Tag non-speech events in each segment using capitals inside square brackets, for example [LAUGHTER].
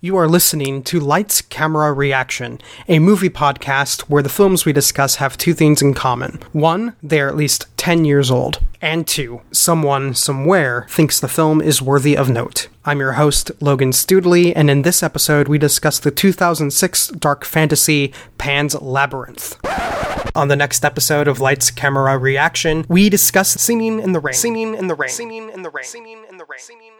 You are listening to Lights Camera Reaction, a movie podcast where the films we discuss have two things in common. One, they are at least 10 years old. And two, someone, somewhere, thinks the film is worthy of note. I'm your host, Logan Studley, and in this episode, we discuss the 2006 dark fantasy Pan's Labyrinth. On the next episode of Lights Camera Reaction, we discuss Singing in the Rain. Singing in the Rain. Singing in the Rain. Singing in the Rain. Singing in the Rain.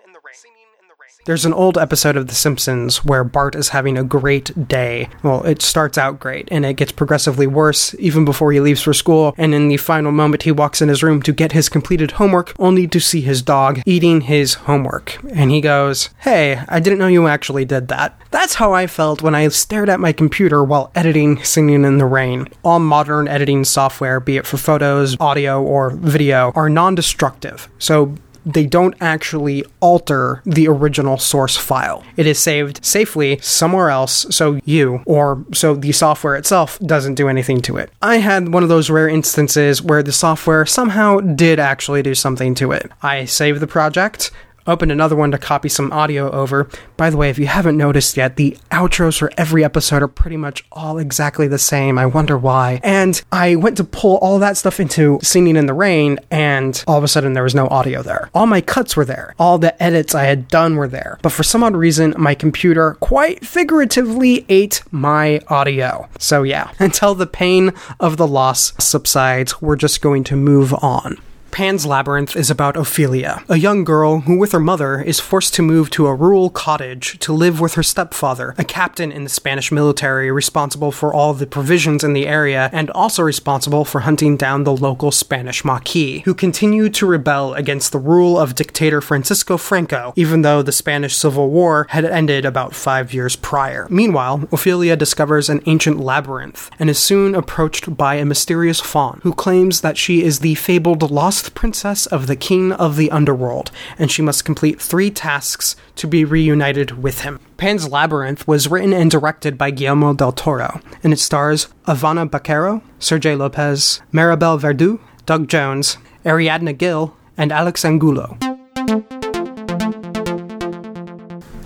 There's an old episode of The Simpsons where Bart is having a great day. Well, it starts out great, and it gets progressively worse even before he leaves for school, and in the final moment, he walks in his room to get his completed homework, only to see his dog eating his homework. And he goes, Hey, I didn't know you actually did that. That's how I felt when I stared at my computer while editing Singing in the Rain. All modern editing software, be it for photos, audio, or video, are non destructive. So they don't actually alter the original source file. It is saved safely somewhere else so you, or so the software itself, doesn't do anything to it. I had one of those rare instances where the software somehow did actually do something to it. I saved the project, opened another one to copy some audio over. By the way, if you haven't noticed yet, the outros for every episode are pretty much all exactly the same. I wonder why. And I went to pull all that stuff into Singing in the Rain, and all of a sudden there was no audio there. All my cuts were there. All the edits I had done were there. But for some odd reason, my computer quite figuratively ate my audio. So yeah, [LAUGHS] until the pain of the loss subsides, we're just going to move on. Pan's Labyrinth is about Ophelia, a young girl who, with her mother, is forced to move to a rural cottage to live with her stepfather, a captain in the Spanish military responsible for all the provisions in the area and also responsible for hunting down the local Spanish Maquis, who continued to rebel against the rule of dictator Francisco Franco, even though the Spanish Civil War had ended about five years prior. Meanwhile, Ophelia discovers an ancient labyrinth and is soon approached by a mysterious faun who claims that she is the fabled lost princess of the king of the underworld, and she must complete three tasks to be reunited with him. Pan's Labyrinth was written and directed by Guillermo del Toro, and it stars Ivana Baquero, Sergio Lopez, Maribel Verdú, Doug Jones, Ariadna Gil, and Alex Angulo.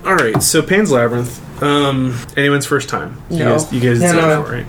All right, so Pan's Labyrinth. Um, anyone's first time. You No. guys, you guys No, did no, that, no.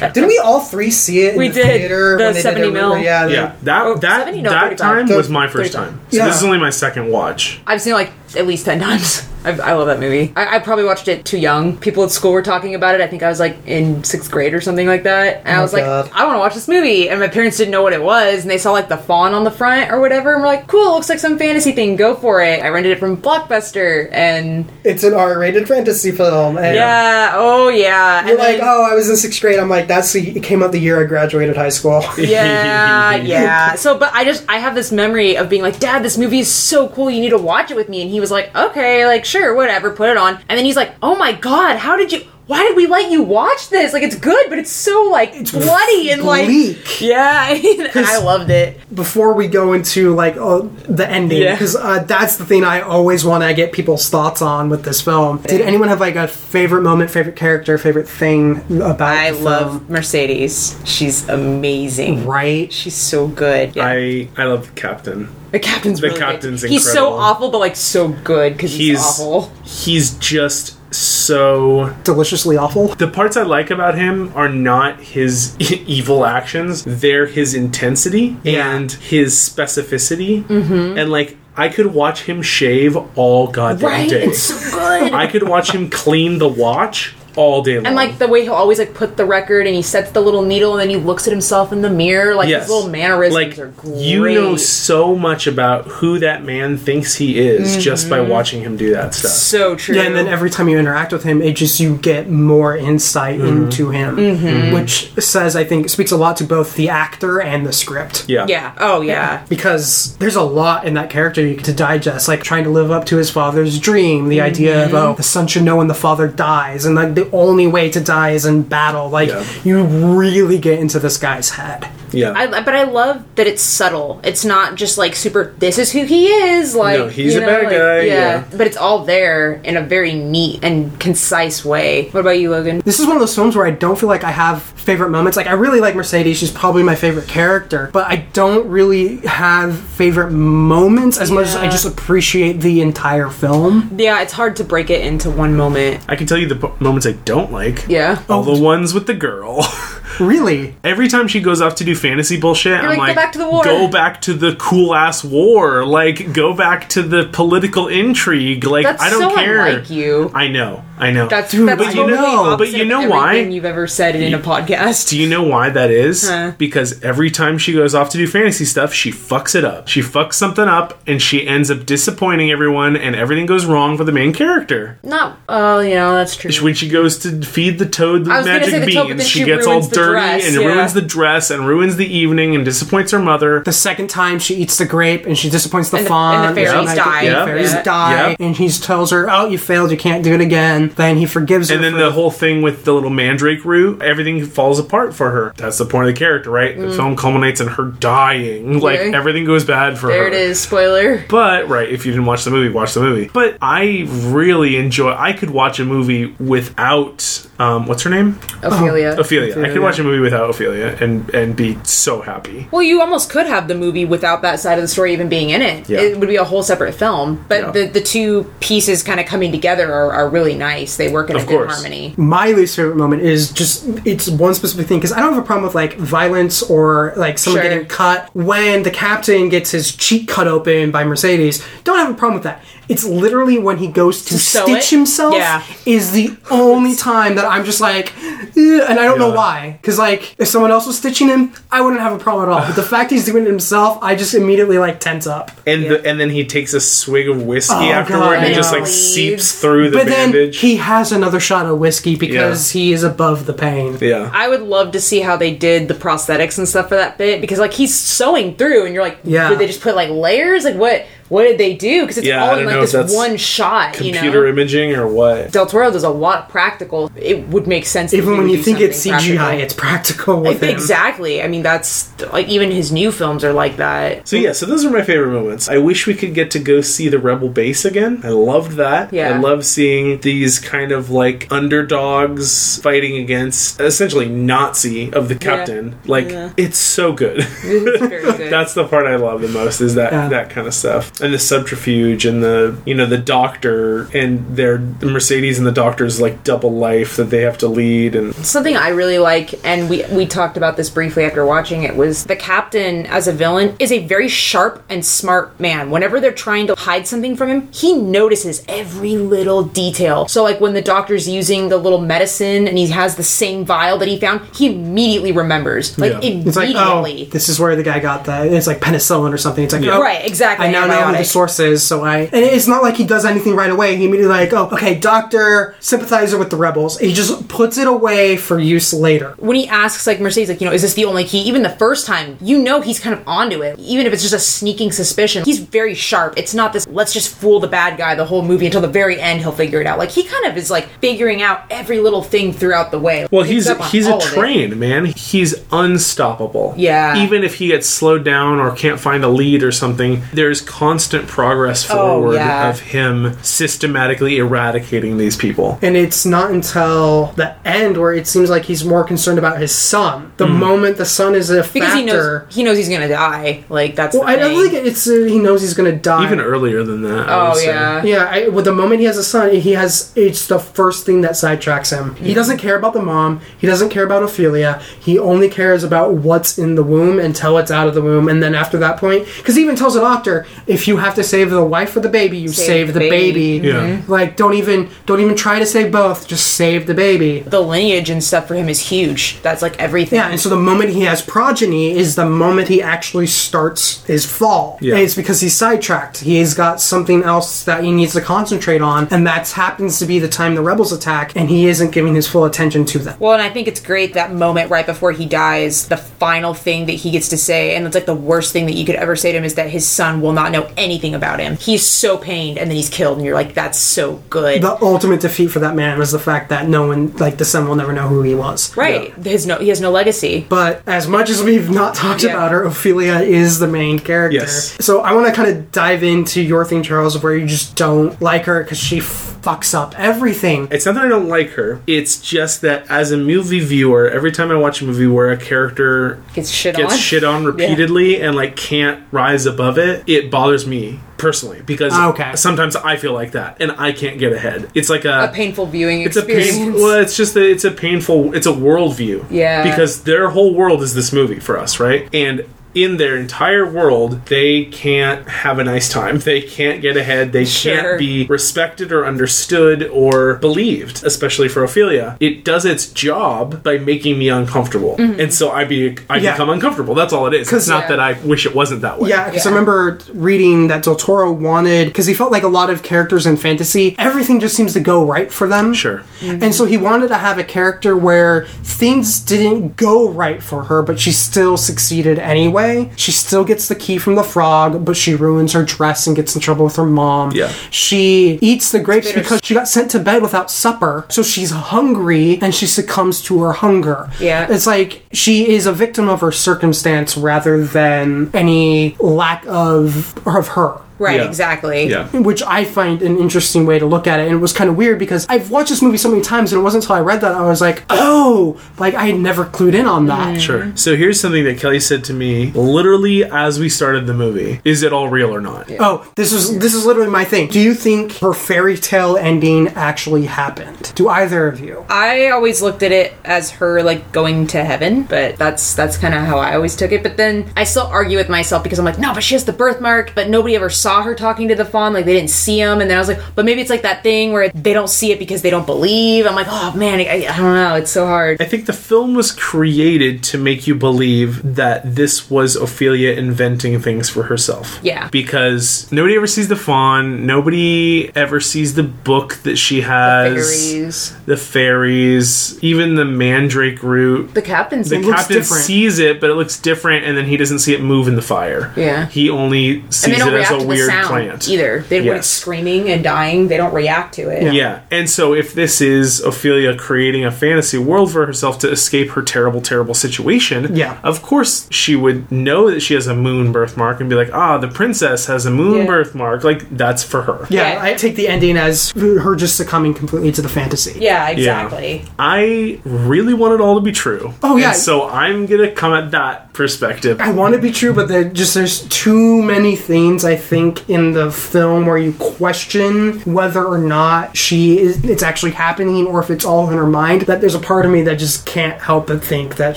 Right? Didn't we all three see it in We the did. theater The when they 70 did it? mil. Yeah, the- Yeah, that Oh, that 70? No, that 35. time was my first 35. time. So Yeah. this is only my second watch. I've seen it like at least 10 times. I, I love that movie. I, I probably watched it too young. People at school were talking about it. I think I was like in sixth grade or something like that. And Oh I was like, I want to watch this movie. And my parents didn't know what it was. And they saw like the faun on the front or whatever. And we're like, cool, looks like some fantasy thing. Go for it. I rented it from Blockbuster. And It's an R-rated fantasy film. And yeah, oh yeah. You're and like, then- oh, I was in sixth grade. I'm like, that's the. It came out the year I graduated high school. [LAUGHS] [LAUGHS] Yeah, yeah. So, but I just I have this memory of being like, Dad, this movie is so cool. You need to watch it with me. And he was like, Okay, like sure, whatever, put it on. And then he's like, Oh my God, how did you? Why did we let you watch this? Like, it's good, but it's so like bloody and like bleak. yeah. [LAUGHS] and I loved it. Before we go into like oh, the ending, Yeah. because uh, that's the thing I always want to get people's thoughts on with this film. Did anyone have like a favorite moment, favorite character, favorite thing about it? I the love? Mercedes. She's amazing. Right. She's so good. Yeah. I I love the captain. The captain's the really good. captain's He's so awful, but like so good because he's, He's awful. he's just so. Deliciously awful. The parts I like about him are not his [LAUGHS] evil actions; they're his intensity Yeah. and his specificity. Mm-hmm. And like, I could watch him shave all goddamn Right? day. It's so good. I could watch him clean the watch all day long. And like the way he'll always like put the record and he sets the little needle and then he looks at himself in the mirror, like Yes. his little mannerisms like are great. you know so much about who that man thinks he is just by mm-hmm. watching him do that stuff. so true. Yeah, and then every time you interact with him, it just you get more insight Mm-hmm. into him, mm-hmm. which says I think speaks a lot to both the actor and the script. Yeah. yeah. Oh yeah. because there's a lot in that character you get to digest, like trying to live up to his father's dream, the mm-hmm. idea of oh, the son should know when the father dies, and like the only way to die is in battle. Like Yeah. you really get into this guy's head. Yeah. I, but I love that it's subtle. It's not just like super. This is who he is. Like No, he's you a know, bad like, guy, yeah. but it's all there in a very neat and concise way. What about you, Logan? This is one of those films where I don't feel like I have favorite moments. Like I really like Mercedes; she's probably my favorite character, but I don't really have favorite moments as much as I just appreciate the entire film. Yeah, it's hard to break it into one moment. I can tell you the p- moments I don't like. Yeah. All the oh. ones with the girl. [LAUGHS] Really, Every time she goes off to do fantasy bullshit, I'm like, "Go back to the war." Go back to the cool ass war. Like, go back to the political intrigue. Like, That's I don't so care. unlike you. I know. I know. That's Dude, that's but you know- opposite but you know why? you've ever said it in a podcast. Do you know why that is? Huh. Because every time she goes off to do fantasy stuff, she fucks it up. She fucks something up, and she ends up disappointing everyone, and everything goes wrong for the main character. Not. Oh, you know that's true. When she goes to feed the toad the I was gonna magic the beans, then she, she gets all dirty dress, and yeah. ruins the dress and ruins the evening and disappoints her mother. the second time she eats the grape and she disappoints the And the- faun, and the fairies like, die. The fairies Yeah. die, Yeah. and he tells her, "Oh, you failed. You can't do it again." Then he forgives her. And then for the whole thing with the little mandrake root, everything falls apart for her. That's the point of the character, right? The film culminates in her dying. [LAUGHS] Like Mm. Everything goes bad for there her. There it is. Spoiler. But right, if you didn't watch the movie, watch the movie. But I really enjoy. I could watch a movie without um, what's her name, Ophelia. Ophelia. I could watch a movie without Ophelia and and be so happy. Well, you almost could have the movie without that side of the story even being in it. Yeah. It would be a whole separate film. But Yeah. the, the two pieces kind of coming together are, are really nice. They work in Of a good harmony. my least favorite moment is just it's one specific thing because I don't have a problem with like violence or like someone Sure. getting cut when the captain gets his cheek cut open by Mercedes. Don't have a problem with that. It's literally when he goes to, To stitch it? himself Yeah. is the only time that I'm just like, "Eh," and I don't know Yeah. why. Because like if someone else was stitching him, I wouldn't have a problem at all. But the fact he's doing it himself, I just immediately like tense up. And the, and then he takes a swig of whiskey Oh, afterward, God, and I it just know. like seeps through the but then he has another shot of whiskey because he is above the pain. yeah. I would love to see how they did the prosthetics and stuff for that bit because like he's sewing through and you're like, Yeah. did they just put like layers? Like what? What did they do? Because it's Yeah, all in like this one shot. Computer you know. imaging or what? Del Toro does a lot of practical. It would make sense. Even when you think it's something CGI, practical. it's practical with him. Exactly. I mean, that's like even his new films are like that. So yeah, so those are my favorite moments. I wish we could get to go see the Rebel base again. I loved that. Yeah. I love seeing these kind of like underdogs fighting against essentially Nazi of the captain. Like Yeah. it's so good. It's very [LAUGHS] good. That's the part I love the most is that Yeah. that kind of stuff. And the subterfuge and the you know the doctor and their the Mercedes and the doctor's like double life that they have to lead and Something I really like, and we we talked about this briefly after watching it, was the captain as a villain is a very sharp and smart man. Whenever they're trying to hide something from him, he notices every little detail. So like when the doctor's using the little medicine and he has the same vial that he found, he immediately remembers. Like Yeah. It's like, oh, this is where the guy got that. It's like penicillin or something. It's like, Yeah. oh, Right, exactly, I now know who the antibiotic. source is, so I. And it's not like he does anything right away. He immediately like, oh, okay, doctor, sympathizer with the rebels. He just puts it away for use later. when he asks like Mercedes, like, you know, is this the only key? Even the first time, you know he's kind of onto it. Even if it's just a sneaking suspicion, he's very sharp. It's not this let's just fool the bad guy the whole movie until the very end he'll figure it out. Like he kind of is like figuring out every little thing throughout the way. Well, he's he's a all of it. train, man. He's unstoppable. Yeah. Even if he gets slowed down or can't find a lead or something, there's constant progress forward Oh, yeah. of him systematically eradicating these people. And it's not until the end where it seems like he's more concerned about his son. The moment the son is a because he knows factor. he knows he's gonna die. Like that's Well, the I don't think it's uh, he knows he's gonna die. Even earlier than that. I Oh would say. yeah. Yeah, I, with the moment he has a son, he has it's the first thing that sidetracks him. He doesn't care about the mom. He doesn't care about Ophelia. He only cares about what's in the womb until it's out of the womb, and then after that point, because he even tells the doctor, if you have to save the wife or the baby, you save, Save the the baby. baby. Yeah. Mm-hmm. Like don't even don't even try to save both. Just save the baby. The lineage and stuff for him is huge. That's like everything. Yeah, and so the moment he has progeny is the moment he actually starts his fall. Yeah. And it's because he's sidetracked. He's got something else that he needs to concentrate on, and that happens to be the time the rebels attack, and he isn't giving his full attention to them. Well, and I think it's great that moment right before he dies, the final thing that he gets to say, and it's like the worst thing that you could ever say to him is that his son will not know anything about him. He's so pained, and then he's killed, and you're like, that's so good. The ultimate defeat for that man was the fact that no one, like the son, will never know who he was. right? His no, he has no legacy. But as much as we've not talked Yeah. about her, Ophelia is the main character. Yes. So I want to kind of dive into your thing, Charles, where you just don't like her because she fucks up everything. It's not that I don't like her. It's just that as a movie viewer, every time I watch a movie where a character Gets shit gets on. shit on [LAUGHS] repeatedly and like can't rise above it, it bothers me personally because ah, Okay. sometimes I feel like that and I can't get ahead. It's like a, A painful viewing it's a experience. pain, well, it's just that it's a painful. It's a worldview. Yeah. Because their whole world is this movie for us, right? And in their entire world, they can't have a nice time. They can't get ahead. They Sure. can't be respected or understood or believed, especially for Ophelia. It does its job by making me uncomfortable. Mm-hmm. And so I be I Yeah. become uncomfortable. That's all it is. It's not Yeah. that I wish it wasn't that way. Yeah, because I remember reading that Del Toro wanted, because he felt like a lot of characters in fantasy, everything just seems to go right for them. Sure. Mm-hmm. And so he wanted to have a character where things didn't go right for her, but she still succeeded anyway. She still gets the key from the frog, but she ruins her dress and gets in trouble with her mom. Yeah. She eats the grapes because she got sent to bed without supper, so she's hungry and she succumbs to her hunger. Yeah. It's like she is a victim of her circumstance rather than any lack of of her. Right, Yeah. exactly. Yeah. [LAUGHS] Which I find an interesting way to look at it. And it was kind of weird because I've watched this movie so many times and it wasn't until I read that I was like, oh, like I had never clued in on that. Sure. So here's something that Kelly said to me literally as we started the movie. Is it all real or not? Oh, this is this is literally my thing. Do you think her fairy tale ending actually happened? Do either of you? I always looked at it as her like going to heaven, but that's that's kind of how I always took it. But then I still argue with myself because I'm like, no, but she has the birthmark, but nobody ever saw her talking to the faun. Like they didn't see him, and then I was like, but maybe it's like that thing where they don't see it because they don't believe. I'm like, oh man, I, I don't know. It's so hard. I think the film was created to make you believe that this was Ophelia inventing things for herself. Yeah. Because nobody ever sees the faun, nobody ever sees the book that she has. the Fairies. The fairies, even the mandrake root. The captain's The captain different. sees it, but it looks different, and then he doesn't see it move in the fire. Yeah. He only sees it as a weird sound plant. either. They when Yes. it's screaming and dying, they don't react to it. Yeah. Yeah, and so if this is Ophelia creating a fantasy world for herself to escape her terrible, terrible situation, Yeah. of course she would know that she has a moon birthmark and be like, ah, the princess has a moon Yeah. birthmark. Like, that's for her. Yeah, Yeah. I take the ending as her just succumbing completely to the fantasy. Yeah, exactly. I really want it all to be true. Oh, yeah. And so I'm going to come at that perspective. I want to be true, but there just there's too many things I think in the film where you question whether or not she is it's actually happening or if it's all in her mind. That there's a part of me that just can't help but think that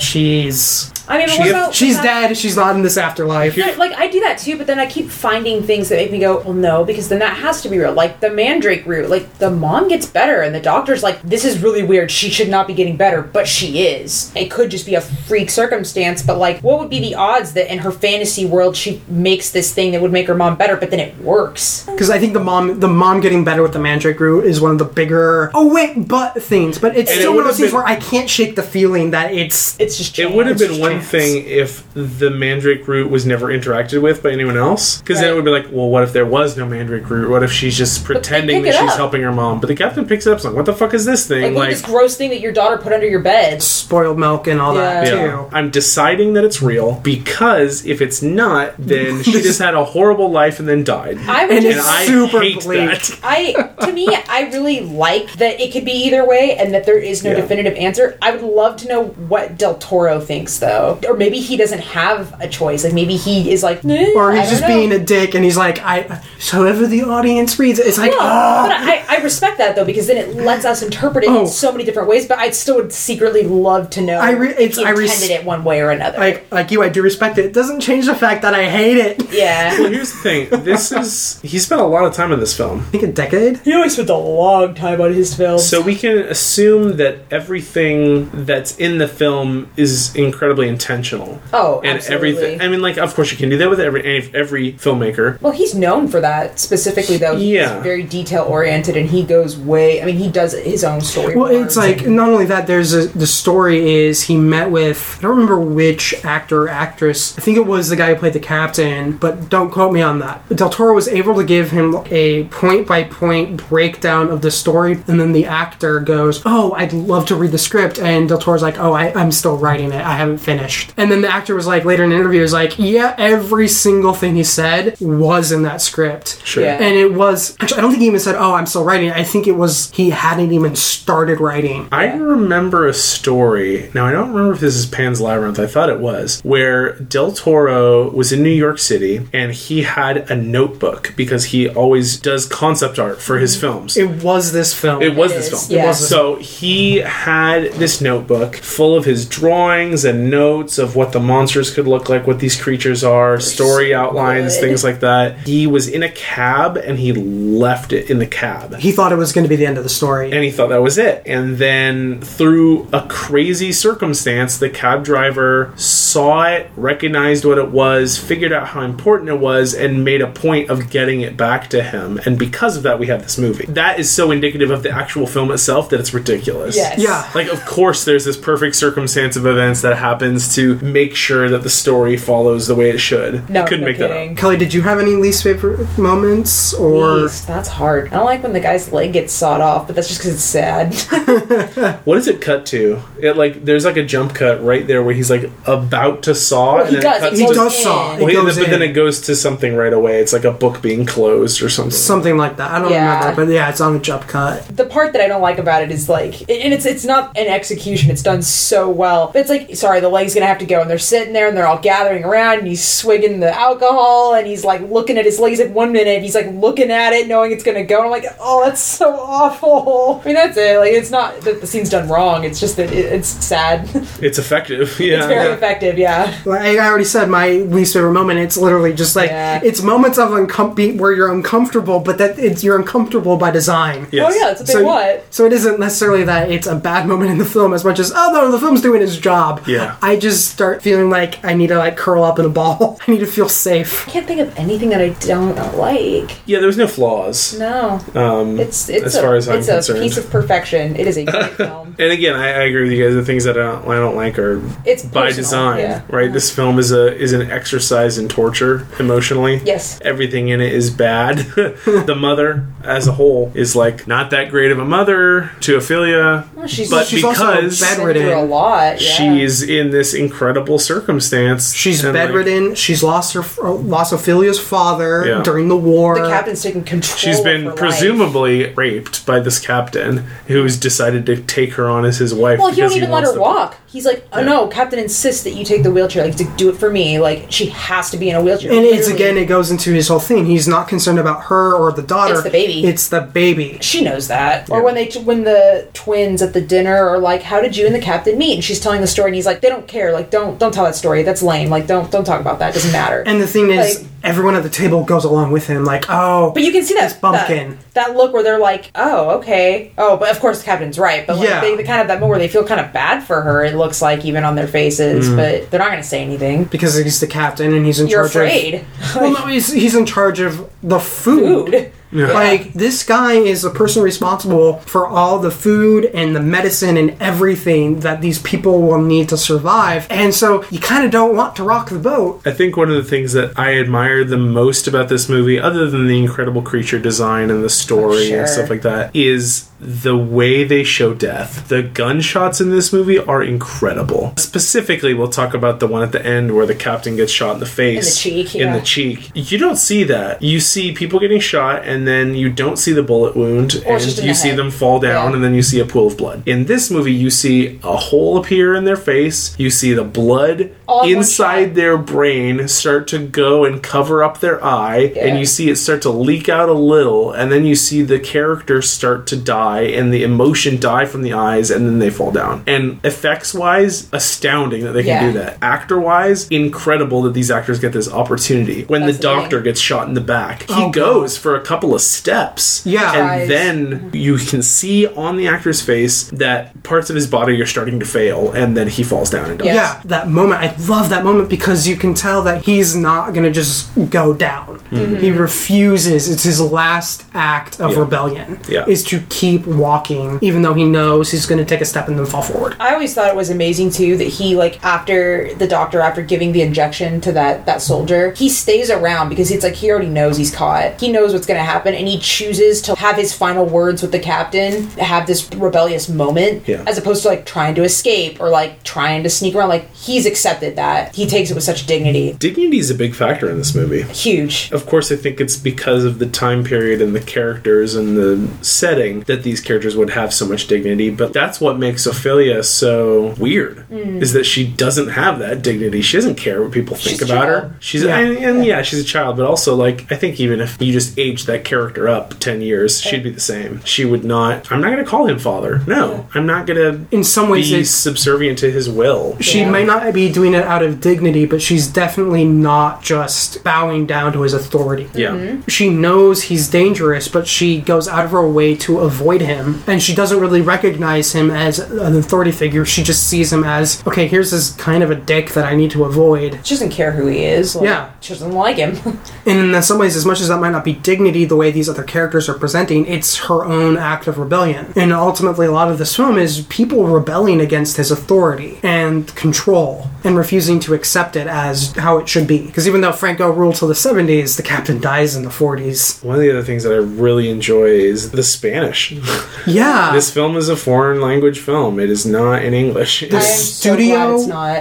she's I mean, but She- what about she's what dead. She's not in this afterlife. No, like I do that too, but then I keep finding things that make me go, well, no, because then that has to be real. Like the mandrake root, like the mom gets better, and the doctor's like, this is really weird. She should not be getting better, but she is. It could just be a freak circumstance, but like, what would be the odds that in her fantasy world she makes this thing that would make her mom better, but then it works? Because I think the mom, the mom getting better with the mandrake root is one of the bigger. Oh wait, but things. But it's And still it one of those things where I can't shake the feeling that it's. It's just It would have been one chance. thing if the mandrake root was never interacted with by anyone else, because then it Right. would be like, well, what if there was no mandrake root? What if she's just pretending pick that it she's up. helping her mom? But the captain picks it up, it's like, what the fuck is this thing? Like, look at this gross thing that your daughter put under your bed. Spoiled milk and all that Yeah. too. I'm deciding that it's real because if it's not, then [LAUGHS] she just had a horrible life and then died. I would And just it's I super hate bleak. that. I to me, I really like that it could be either way, and that there is no Yeah. definitive answer. I would love to know what Del Toro thinks, though, or maybe he doesn't have a choice. Like maybe he is like, "Nah, Or I he's don't just know." being a dick, and he's like, I. So however the audience reads it, it's like, No, ah. but I, I respect that though because then it lets us interpret it Oh. in so many different ways. But I still would secretly love to know I re- if it's- he I intended res- it one way or another. like like you, I do respect it. It doesn't change the fact that I hate it. Yeah, Well, here's the thing. This is he spent a lot of time in this film. think a decade. he always spent a long time on his films. So we can assume that everything that's in the film is incredibly intentional. Oh, and absolutely. everything. I mean, like, of course, you can do that with every every filmmaker. Well, he's known for that specifically, though. He's Yeah. very detail oriented, and he goes way. I mean, he does his own story. Well, it's like not only that. There's a, the story is he met with I don't remember which actor or actress. I think it was the guy who played the captain, but don't quote me on that. Del Toro was able to give him a point by point breakdown of the story, and then the actor goes, "Oh, I'd love to read the script," and Del Toro's like, "Oh, I, I'm still writing it. I haven't finished." And then the actor was like, later in the interview, was like, "Yeah, every single thing he said was in that script." Sure. Yeah. And it was actually I don't think he even said, "Oh, I'm still writing." I think it was he hadn't even started writing. I remember a story. Now I don't remember if this is Pan's Labyrinth. I thought it was where Del Toro was in New York City and he had a notebook because he always does concept art for his mm-hmm. films. It was this film. It was It this is, film. yeah. So he had this notebook full of his drawings and notes of what the monsters could look like, what these creatures are, story outlines, good. things like that. He was in a cab and he left it in the cab. he thought it was going to be the end of the story. And he thought that was it. And then, through a crazy circumstance, the cab driver saw it, recognized what it was, figured out how important it was, and made a point of getting it back to him. And because of that, we have this movie. That is so indicative of the actual film itself that it's ridiculous. yes, yeah. Like, of course, there's this perfect circumstance of events that happens to make sure that the story follows the way it should. No, I couldn't no make that kidding. up. Kelly, did you have any least favorite moments or Jeez, that's hard. I don't like when the guy's leg gets sawed off, but that's just because it's sad. [LAUGHS] What does it cut to? It like there's like a jump cut right there where he's like about to saw. Well, he then does, cuts he to- does saw? Well, yeah, goes but then it goes to something right away. It's like a book being closed or something. something like that. I don't Yeah. remember, but yeah, it's on a jump cut. the part that I don't like about it is like, and it's it's not an execution. It's done so well. But it's like, sorry, the leg's gonna have to go, and they're sitting there, and they're all gathering around, and he's swigging the alcohol, and he's like looking at his legs at one minute, he's like looking at it, knowing it's gonna go. And I'm like, oh, that's so awful. I mean, that's it. Like, it's not that the scene's done wrong. It's just that it, it's sad. [LAUGHS] It's effective. [LAUGHS] Yeah. it's very effective. Yeah. Like I already said, my least favorite moment. It's literally just like Yeah. it's moments of uncom- where you're uncomfortable, but that it's you're uncomfortable by design. Yes. Oh yeah, that's what they So, want. so it isn't necessarily that it's a bad moment in the film as much as oh no, the film's doing its job. Yeah. I just start feeling like I need to like curl up in a ball. [LAUGHS] I need to feel safe. I can't think of anything that I don't like. Yeah, there's no flaws. No, Um, it's it's as a, far as I'm it's concerned. a piece of perfection. It is a great [LAUGHS] film. and again, I, I agree with you guys. The things that I don't, I don't like are It's by personal, design, yeah. right? This film is a is an exercise in torture emotionally. Yes. everything in it is bad. [LAUGHS] the mother, as a whole, is like not that great of a mother to Ophelia, Well, she's- but She's also because bed- Been through a lot. Yeah. she's in this incredible circumstance, She's and, like, bedridden. she's lost her uh, lost Ophelia's father Yeah. during the war. the captain's taking control. She's been her life. presumably raped by this captain who's decided to take her on as his wife. Well, he because won't even let her to- walk. He's like, oh Yeah. no, Captain insists that you take the wheelchair. Like, to do it for me. Like, she has to be in a wheelchair. And it's again, it goes into his whole thing. He's not concerned about her or the daughter. It's the baby. It's the baby. She knows that. Or when they when the twins at the dinner are like, "How did you and the captain meet?" and she's telling the story, and he's like, "They don't care. Like, don't don't tell that story. That's lame. Like, don't don't talk about that. It doesn't matter." And the thing is, Like- everyone at the table goes along with him. Like, oh, But you can see that This bumpkin. That, that look where they're like, "Oh, okay." Oh, but of course the captain's right. But like Yeah. they, they kind of that moment where they feel kind of bad for her. It looks like even on their faces, Mm. but they're not going to say anything. because he's the captain and he's in You're charge afraid. of. Well, [LAUGHS] no, he's, he's in charge of the food. Food. Like this guy is the person responsible for all the food and the medicine and everything that these people will need to survive. And so you kind of don't want to rock the boat. I think one of the things that I admire the most about this movie, other than the incredible creature design and the story Sure. and stuff like that, is the way they show death. The gunshots in this movie are incredible. Specifically, we'll talk about the one at the end where the captain gets shot in the face. cheek, In the cheek. You don't see that. You see people getting shot, and then you don't see the bullet wound, Or and you see head. them fall down, Yeah. and then you see a pool of blood. In this movie, you see a hole appear in their face. You see the blood All inside their brain start to go and cover up their eye and you see it start to leak out a little and then you see the character start to die and the emotion die from the eyes and then they fall down and effects wise astounding that they can Yeah. do that actor wise incredible that these actors get this opportunity when That's the doctor gets shot in the back he Oh, goes for a couple couple of steps. Yeah. And Right. then you can see on the actor's face that parts of his body are starting to fail, and then he falls down and dies. Yes. Yeah, that moment. I love that moment because you can tell that he's not going to just go down. Mm-hmm. He refuses. It's his last act of Yeah. rebellion. Yeah. Is to keep walking, even though he knows he's going to take a step and then fall forward. I always thought it was amazing too that he like after the doctor after giving the injection to that that soldier he stays around because it's like he already knows he's caught he knows what's going to happen and he chooses to have his final words with the captain have this rebellious moment Yeah. as opposed to like trying to escape or like trying to sneak around like he's accepted that he takes it with such dignity Dignity is a big factor in this movie. huge Of course, I think it's because of the time period and the characters and the setting that these characters would have so much dignity. But that's what makes Ophelia so weird, Mm. is that she doesn't have that dignity. She doesn't care what people think She's about her. She's Yeah. and, and yeah, she's a child, but also like I think even if you just age that character up ten years, she'd be the same. She would not. I'm not going to call him father. No, I'm not going to In some ways, be it's, subservient to his will. she Yeah. might not be doing it out of dignity, but she's definitely not just bowing down to his authority. Yeah. Mm-hmm. she knows he's dangerous, but she goes out of her way to avoid him. And she doesn't really recognize him as an authority figure. She just sees him as, okay, here's this kind of a dick that I need to avoid. she doesn't care who he is like, Yeah. she doesn't like him [LAUGHS] And in some ways, as much as that might not be dignity the way these other characters are presenting, it's her own act of rebellion. And ultimately, a lot of this film is people rebelling against his authority and control and refusing to accept it as how it should be. Because even though Franco ruled till the 70s, the captain dies in the 40s. One of the other things that I really enjoy is the Spanish. [LAUGHS] Yeah. This film is a foreign language film. It is not in English. the I am so studio glad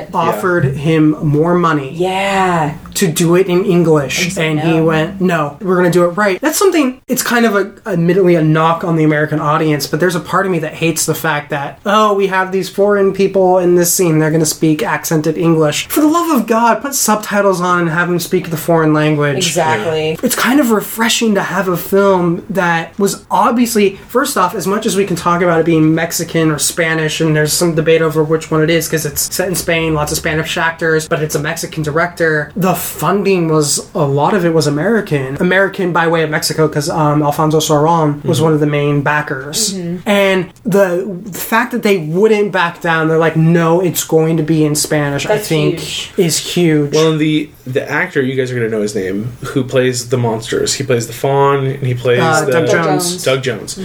it's not. offered him more money yeah to do it in English, And said and he went, "No, we're going to do it right." That's something. It's kind of a, admittedly, a knock on the American audience, but there's a part of me that hates the fact that oh, we have these foreign people in this scene; they're going to speak accented English. For the love of God, put subtitles on and have them speak the foreign language. exactly It's kind of refreshing to have a film that was obviously, first off, as much as we can talk about it being Mexican or Spanish, and there's some debate over which one it is because it's set in Spain, lots of Spanish actors, but it's a Mexican director. The funding was, a lot of it was American. American by way of Mexico because um, Alfonso Cuarón was one of the main backers. And the fact that they wouldn't back down, they're like, no, it's going to be in Spanish, I think huge. is huge. Well, and the the actor you guys are going to know his name, who plays the monsters. He plays the faun, and he plays Uh, the, Doug Doug Jones. Jones. Doug Jones.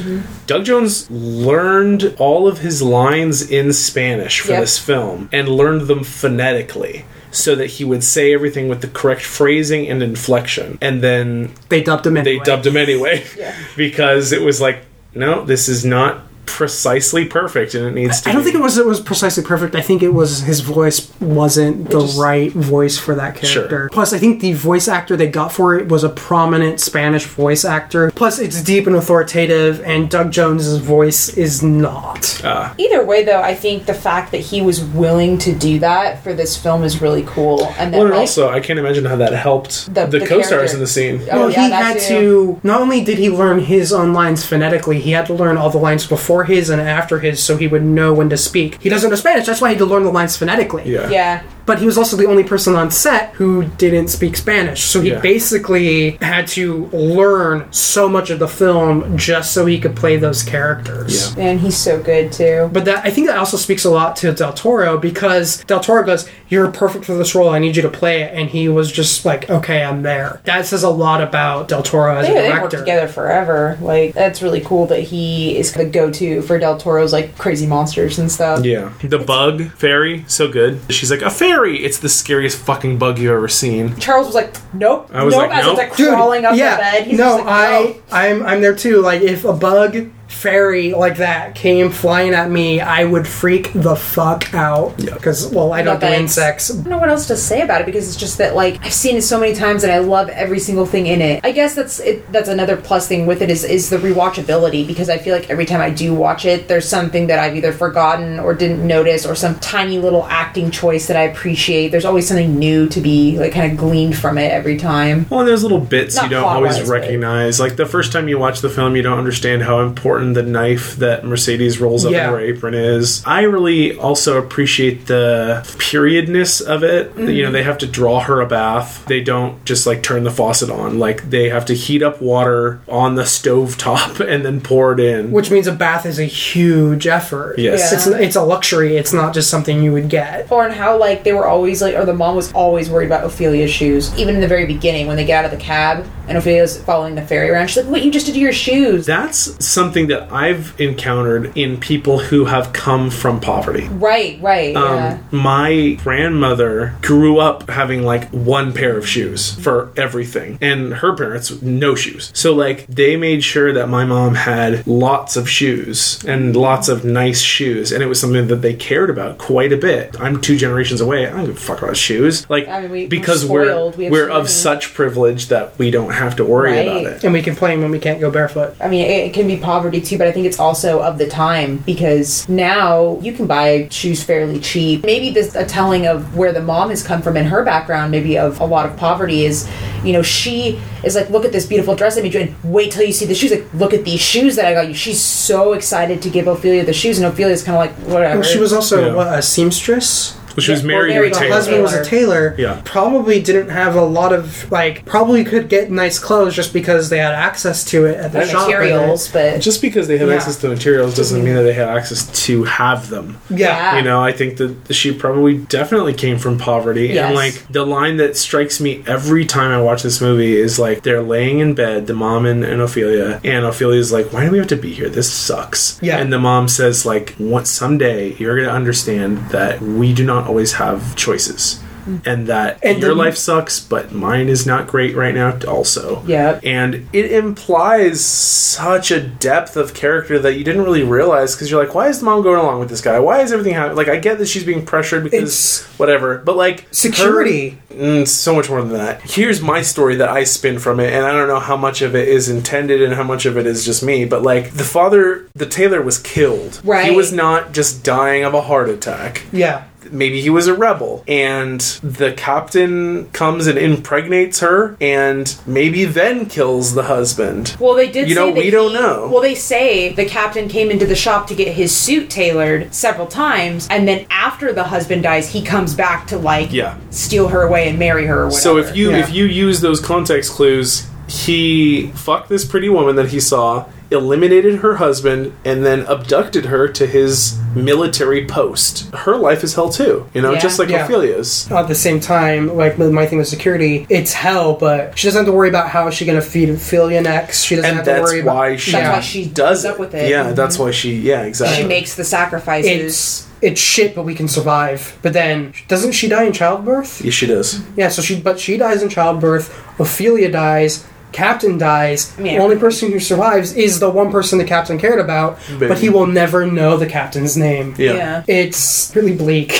Doug Jones learned all of his lines in Spanish for Yep. this film and learned them phonetically. So that he would say everything with the correct phrasing and inflection, and then They dubbed him they anyway. dubbed him anyway Yeah. [LAUGHS] because it was like, no, this is not precisely perfect, and it needs to. I don't be. think it was it was precisely perfect. I think it was his voice wasn't the just- right voice for that Sure. character. Plus, I think the voice actor they got for it was a prominent Spanish voice actor. Plus, it's deep and authoritative, and Doug Jones's voice is not. Ah. Either way, though, I think the fact that he was willing to do that for this film is really cool. And that, Well, and like, also, I can't imagine how that helped The- the, the co-stars character. in the scene. Oh, well, yeah, he had too. to. Not only did he learn his own lines phonetically, he had to learn all the lines before his and after his, so he would know when to speak. He doesn't know Spanish. That's why he had to learn the lines phonetically. Yeah. yeah, but he was also the only person on set who didn't speak Spanish. So he Yeah. basically had to learn so much of the film just so he could play those characters. Yeah. man, he's so good too. But that I think that also speaks a lot to Del Toro because Del Toro goes, "You're perfect for this role. I need you to play it," and he was just like, "Okay, I'm there." That says a lot about Del Toro as They, a they've worked together forever. Like that's really cool that he is the go-to for Del Toro's like crazy monsters and stuff. Yeah. The bug fairy, so good. She's like, a fairy! It's the scariest fucking bug you've ever seen. Charles was like, "Nope, I was nope," like, as nope. it's like crawling up yeah, the bed. He's no, just like, I, I'm, I'm there too. Like, if a bug fairy like that came flying at me, I would freak the fuck out. Yeah. Because, well, I don't do thanks. insects. I don't know what else to say about it because it's just that like I've seen it so many times and I love every single thing in it. I guess that's it, that's another plus thing with it is is the rewatchability because I feel like every time I do watch it, there's something that I've either forgotten or didn't notice or some tiny little acting choice that I appreciate. There's always something new to be like kind of gleaned from it every time. Well, and there's little bits Not you don't plot-wise, always but- recognize. Like the first time you watch the film, you don't understand how important important the knife that Mercedes rolls up Yeah. in her apron is. I really also appreciate the periodness of it. Mm-hmm. You know, they have to draw her a bath. They don't just like turn the faucet on. Like they have to heat up water on the stove top [LAUGHS] and then pour it in. Which means a bath is a huge effort. Yes. It's, it's a luxury. It's not just something you would get. Or on how like they were always like, or the mom was always worried about Ophelia's shoes, even in the very beginning when they get out of the cab and Ophelia's following the fairy around. She's like, "What you just did to your shoes?" That's something that I've encountered in people who have come from poverty. right, right, Um, yeah. My grandmother grew up having like one pair of shoes for everything, and her parents no shoes. So like they made sure that my mom had lots of shoes and lots of nice shoes, and it was something that they cared about quite a bit. I'm two generations away. I don't give a fuck about shoes, like I mean, we- we're because we're. We have we're of such privilege that we don't have to worry Right. about it. And we complain when we can't go barefoot. I mean, it, it can be poverty too, but I think it's also of the time because now you can buy shoes fairly cheap. Maybe this a telling of where the mom has come from in her background, maybe of a lot of poverty is, you know, she is like, look at this beautiful dress I made you, and wait till you see the shoes. Like, look at these shoes that I got you. She's so excited to give Ophelia the shoes, and Ophelia's kind of like, whatever. Well, she was also Yeah. what, a seamstress. Well, she was Yeah, well, married married to a to Her tailor. husband was a tailor. Yeah. Probably didn't have a lot of like. Probably could get nice clothes just because they had access to it at the shop. materials, but Just because they have Yeah. access to materials doesn't mean that they have access to have them. Yeah. Yeah. You know, I think that she probably definitely came from poverty. Yes. And like the line that strikes me every time I watch this movie is like they're laying in bed, the mom and, and Ophelia, and Ophelia's like, Why do we have to be here? This sucks. Yeah. And the mom says, like, what someday you're gonna understand that we do not always have choices. And that And your life sucks, but mine is not great right now, also. Yeah. And it implies such a depth of character that you didn't really realize because you're like, why is the mom going along with this guy? Why is everything happening? Like, I get that she's being pressured because It's- whatever, but like Security. her- mm, so much more than that. Here's my story that I spin from it, and I don't know how much of it is intended and how much of it is just me. But like, the father, the tailor, was killed. Right. He was not just dying of a heart attack Yeah. Maybe he was a rebel and the captain comes and impregnates her and maybe then kills the husband Well, they did. You know, we don't know. Well, they say the captain came into the shop to get his suit tailored several times, and then after the husband dies, he comes back to like Yeah. steal her away and marry her. Or whatever. so if you Yeah. if you use those context clues he fucked this pretty woman that he saw eliminated her husband and then abducted her to his military post her life is hell too you know Yeah. just like Yeah. ophelia's At the same time, like my thing with security, it's hell, but she doesn't have to worry about how she's going to feed Ophelia next. She doesn't and have to that's worry about. why she That's Yeah. why she does puts up it. with it. yeah mm-hmm. that's why she yeah exactly she makes the sacrifices. It's it's shit, but we can survive. But then doesn't she die in childbirth? yeah she does Yeah, so she but she dies in childbirth. Ophelia dies. Captain dies. I mean, the only person who survives is the one person the captain cared about, but he will never know the captain's name. yeah. yeah. It's really bleak.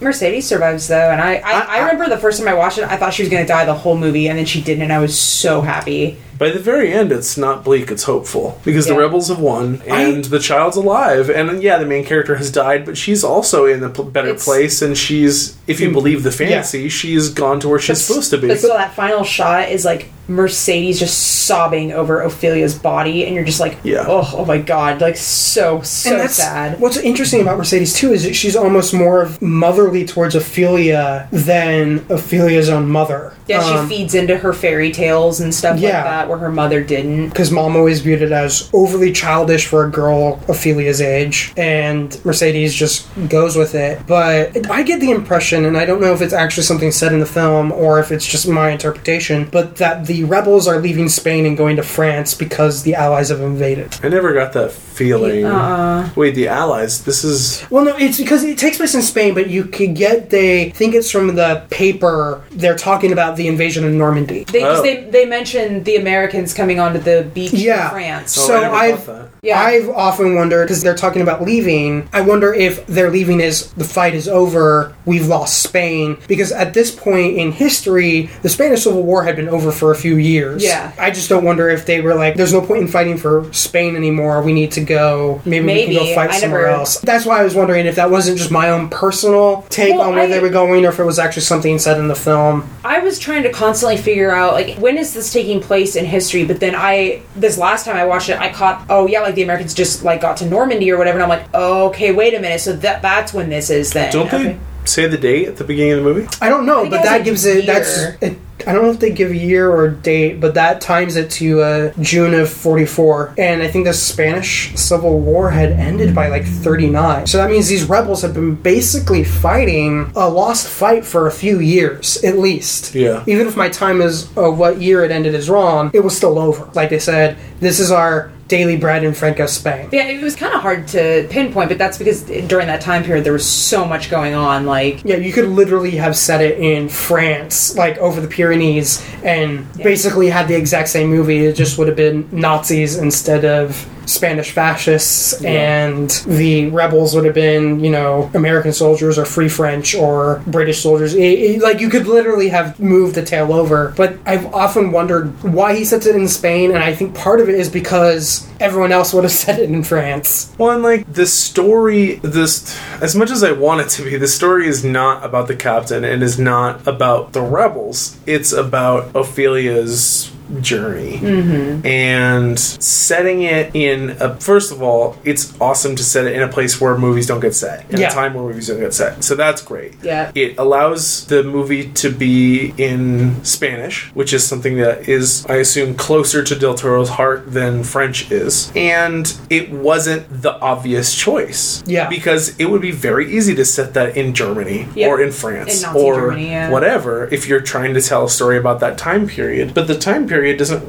Mercedes survives though, and I, I, I, I- remember the first time I watched it, I thought she was going to die the whole movie, and then she didn't, and I was so happy. By the very end, it's not bleak; it's hopeful because Yeah. the rebels have won and the child's alive. And yeah, the main character has died, but she's also in a p- better place. And she's, if you mm. believe the fantasy, she's gone to where she's supposed to be. But still, that final shot is like Mercedes just sobbing over Ophelia's body, and you're just like, Yeah. oh, oh my god, like so so and that's sad. what's interesting about Mercedes too is that she's almost more of motherly towards Ophelia than Ophelia's own mother. Yeah, Um, she feeds into her fairy tales and stuff like Yeah. that, where her mother didn't. because mom always viewed it as overly childish for a girl Ophelia's age, and Mercedes just goes with it. But I get the impression, and I don't know if it's actually something said in the film or if it's just my interpretation, but that the rebels are leaving Spain and going to France because the Allies have invaded. I never got that feeling. Uh, Wait, the Allies? This is Well, no, it's because it takes place in Spain, but you could get they think it's from the paper. They're talking about the invasion of Normandy. they, 'cause Oh. they they mentioned the Americans coming onto the beach Yeah. in France. Oh, So I never I've thought that. Yeah. I've often wondered because they're talking about leaving. I wonder if their leaving is the fight is over. We've lost Spain because at this point in history, the Spanish Civil War had been over for a few years. Yeah. I just don't wonder if they were like, "There's no point in fighting for Spain anymore. We need to go. Maybe, we can go fight I somewhere never- else." That's why I was wondering if that wasn't just my own personal take Well, on where I- they were going, or if it was actually something said in the film. I was trying to constantly figure out like when is this taking place in history, but then I this last time I watched it, I caught oh yeah, like the Americans just like got to Normandy or whatever, and I'm like, okay, wait a minute, so that that's when this is then. Don't okay. they say the date at the beginning of the movie? I don't know, think but that a gives it. That's. It, I don't know if they give a year or a date, but that times it to uh, June of 44. And I think the Spanish Civil War had ended by like 39. So that means these rebels have been basically fighting a lost fight for a few years, at least. Yeah. Even if my time is of what year it ended is wrong, it was still over. Like they said, this is our daily bread in Franco Spain. Yeah, it was kind of hard to pinpoint, but that's because during that time period there was so much going on. Like, Yeah, you could literally have set it in France, like over the Pyrenees, and basically had the exact same movie. It just would have been Nazis instead of Spanish fascists, and the rebels would have been, you know, American soldiers or Free French or British soldiers. It- it- like, you could literally have moved the tale over. But I've often wondered why he sets it in Spain, and I think part of it is because everyone else would have [LAUGHS] set it in France. Well, and like the story, this as much as I want it to be, the story is not about the captain and is not about the rebels. It's about Ophelia's journey mm-hmm. and setting it in a first of all it's awesome to set it in a place where movies don't get set in Yeah. a time where movies don't get set so that's great Yeah. it allows the movie to be in spanish which is something that is i assume closer to del toro's heart than french is and it wasn't the obvious choice Yeah. because it would be very easy to set that in germany Yep. or in france In or Germany, yeah. whatever if you're trying to tell a story about that time period but the time period doesn't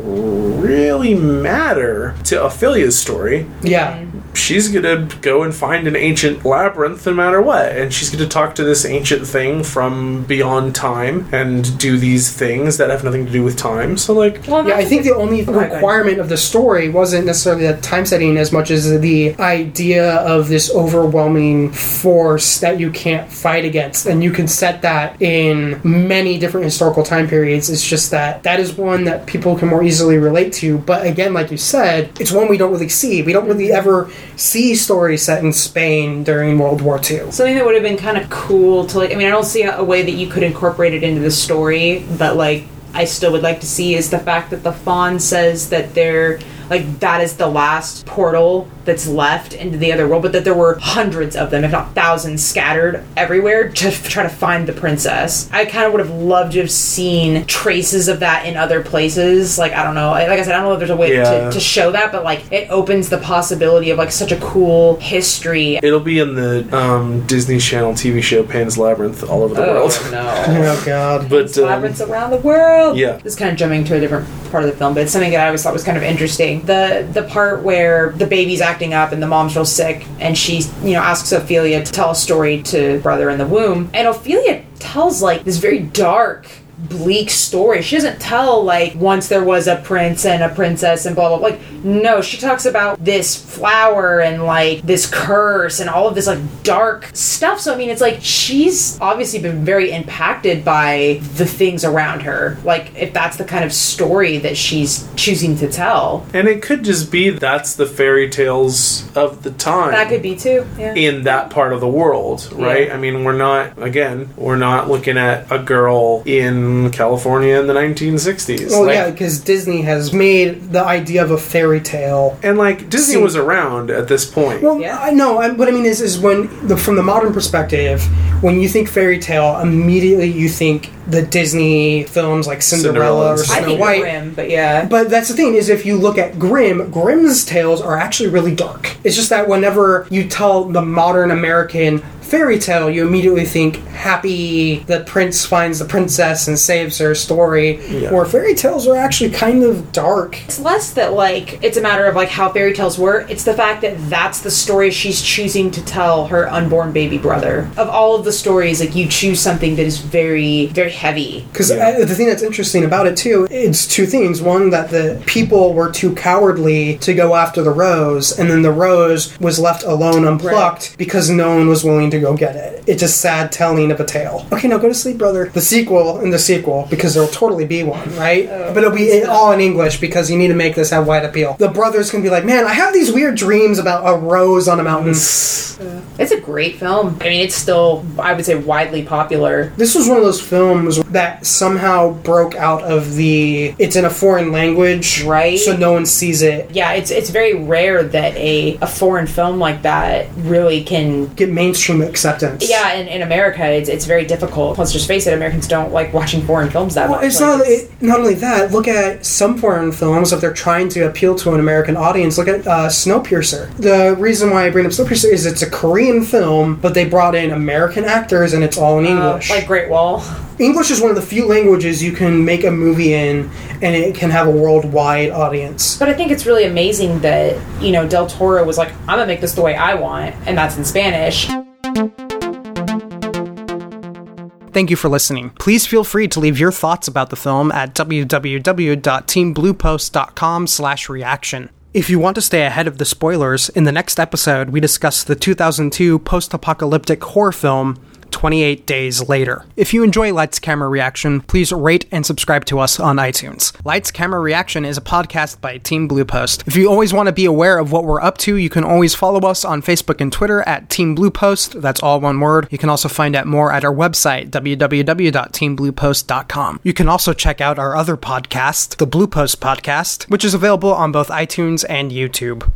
really matter to Ophelia's story Yeah. She's gonna go and find an ancient labyrinth no matter what and she's gonna talk to this ancient thing from beyond time and do these things that have nothing to do with time so like well, Yeah, I think the only requirement of the story wasn't necessarily the time setting as much as the idea of this overwhelming force that you can't fight against. And you can set that in many different historical time periods. It's just that that is one that people can more easily relate to. But again, like you said, it's one we don't really see. We don't really ever see story set in Spain during World War II. something that would have been kind of cool to like i mean i don't see a way that you could incorporate it into the story but like i still would like to see is the fact that the faun says that they're like that is the last portal that's left into the other world but that there were hundreds of them if not thousands scattered everywhere to f- try to find the princess i kind of would have loved to have seen traces of that in other places like i don't know like i said i don't know if there's a way Yeah. to, to show that but like it opens the possibility of like such a cool history it'll be in the um, disney channel tv show pan's labyrinth all over the world Oh no! [LAUGHS] Oh, God. but um, Labyrinths around the world. yeah. This kind of jumping to a different part of the film, but it's something that I always thought was kind of interesting. The the part where the baby's acting up and the mom's real sick, and she you know asks Ophelia to tell a story to brother in the womb, and Ophelia tells like this very dark. Bleak story. She doesn't tell like once there was a prince and a princess and blah blah. blah. Like no, she talks about this flower and like this curse and all of this like dark stuff. So I mean, it's like she's obviously been very impacted by the things around her. Like if that's the kind of story that she's choosing to tell, and it could just be that's the fairy tales of the time that could be too. Yeah. in that part of the world, right? Yeah. I mean, we're not again, we're not looking at a girl in California in the 1960s. Well, Like- yeah, because Disney has made the idea of a fairy tale and like Disney See- was around at this point. Well, Yeah. I know. I, what I mean is, is when the, from the modern perspective, when you think fairy tale, immediately you think the Disney films like Cinderella or Cinderella. I Snow think White. Grimm, but yeah. But that's the thing is, if you look at Grimm, Grimm's tales are actually really dark. It's just that whenever you tell the modern American fairy tale, you immediately think happy. The prince finds the princess and saves her story. Yeah. Where fairy tales are actually kind of dark. It's less that like it's a matter of like how fairy tales were, It's the fact that that's the story she's choosing to tell her unborn baby brother. Of all of the stories, like you choose something that is very, very heavy. Because Yeah. Uh, the thing that's interesting about it too, it's two things. One, that the people were too cowardly to go after the rose, and then the rose was left alone unplucked because no one was willing to go get it. It's a sad telling of a tale. Okay, now go to sleep, brother. The sequel and the sequel, because there'll totally be one, right? Oh. but it'll be all in English because you need to make this have wide appeal. The brother's gonna be like, man, I have these weird dreams about a rose on a mountain. It's a great film. I mean, it's still, I would say, widely popular. This was one of those films that somehow broke out of the it's in a foreign language, Right. So no one sees it. Yeah, it's it's very rare that a, a foreign film like that really can Get mainstream acceptance. Yeah, in, in America, it's, it's very difficult. Let's just face it, Americans don't like watching foreign films that Well, much. it's Like, not it, not only that. Look at some foreign films if they're trying to appeal to an American audience. Look at uh, Snowpiercer. The reason why I bring up Snowpiercer is it's a Korean film, but they brought in American actors and it's all in uh, English. like Great Wall. English is one of the few languages you can make a movie in, and it can have a worldwide audience. But I think it's really amazing that, you know, Del Toro was like, I'm gonna make this the way I want, and that's in Spanish. Thank you for listening. Please feel free to leave your thoughts about the film at www.teambluepost.com/reaction. If you want to stay ahead of the spoilers, in the next episode we discuss the 2002 post-apocalyptic horror film 28 Days Later. If you enjoy Lights Camera Reaction, please rate and subscribe to us on iTunes. Lights Camera Reaction is a podcast by Team Blue Post. If you always want to be aware of what we're up to, you can always follow us on Facebook and Twitter at Team Blue Post. That's all one word. You can also find out more at our website, www.teambluepost.com. You can also check out our other podcast, the Blue Post Podcast, which is available on both iTunes and YouTube.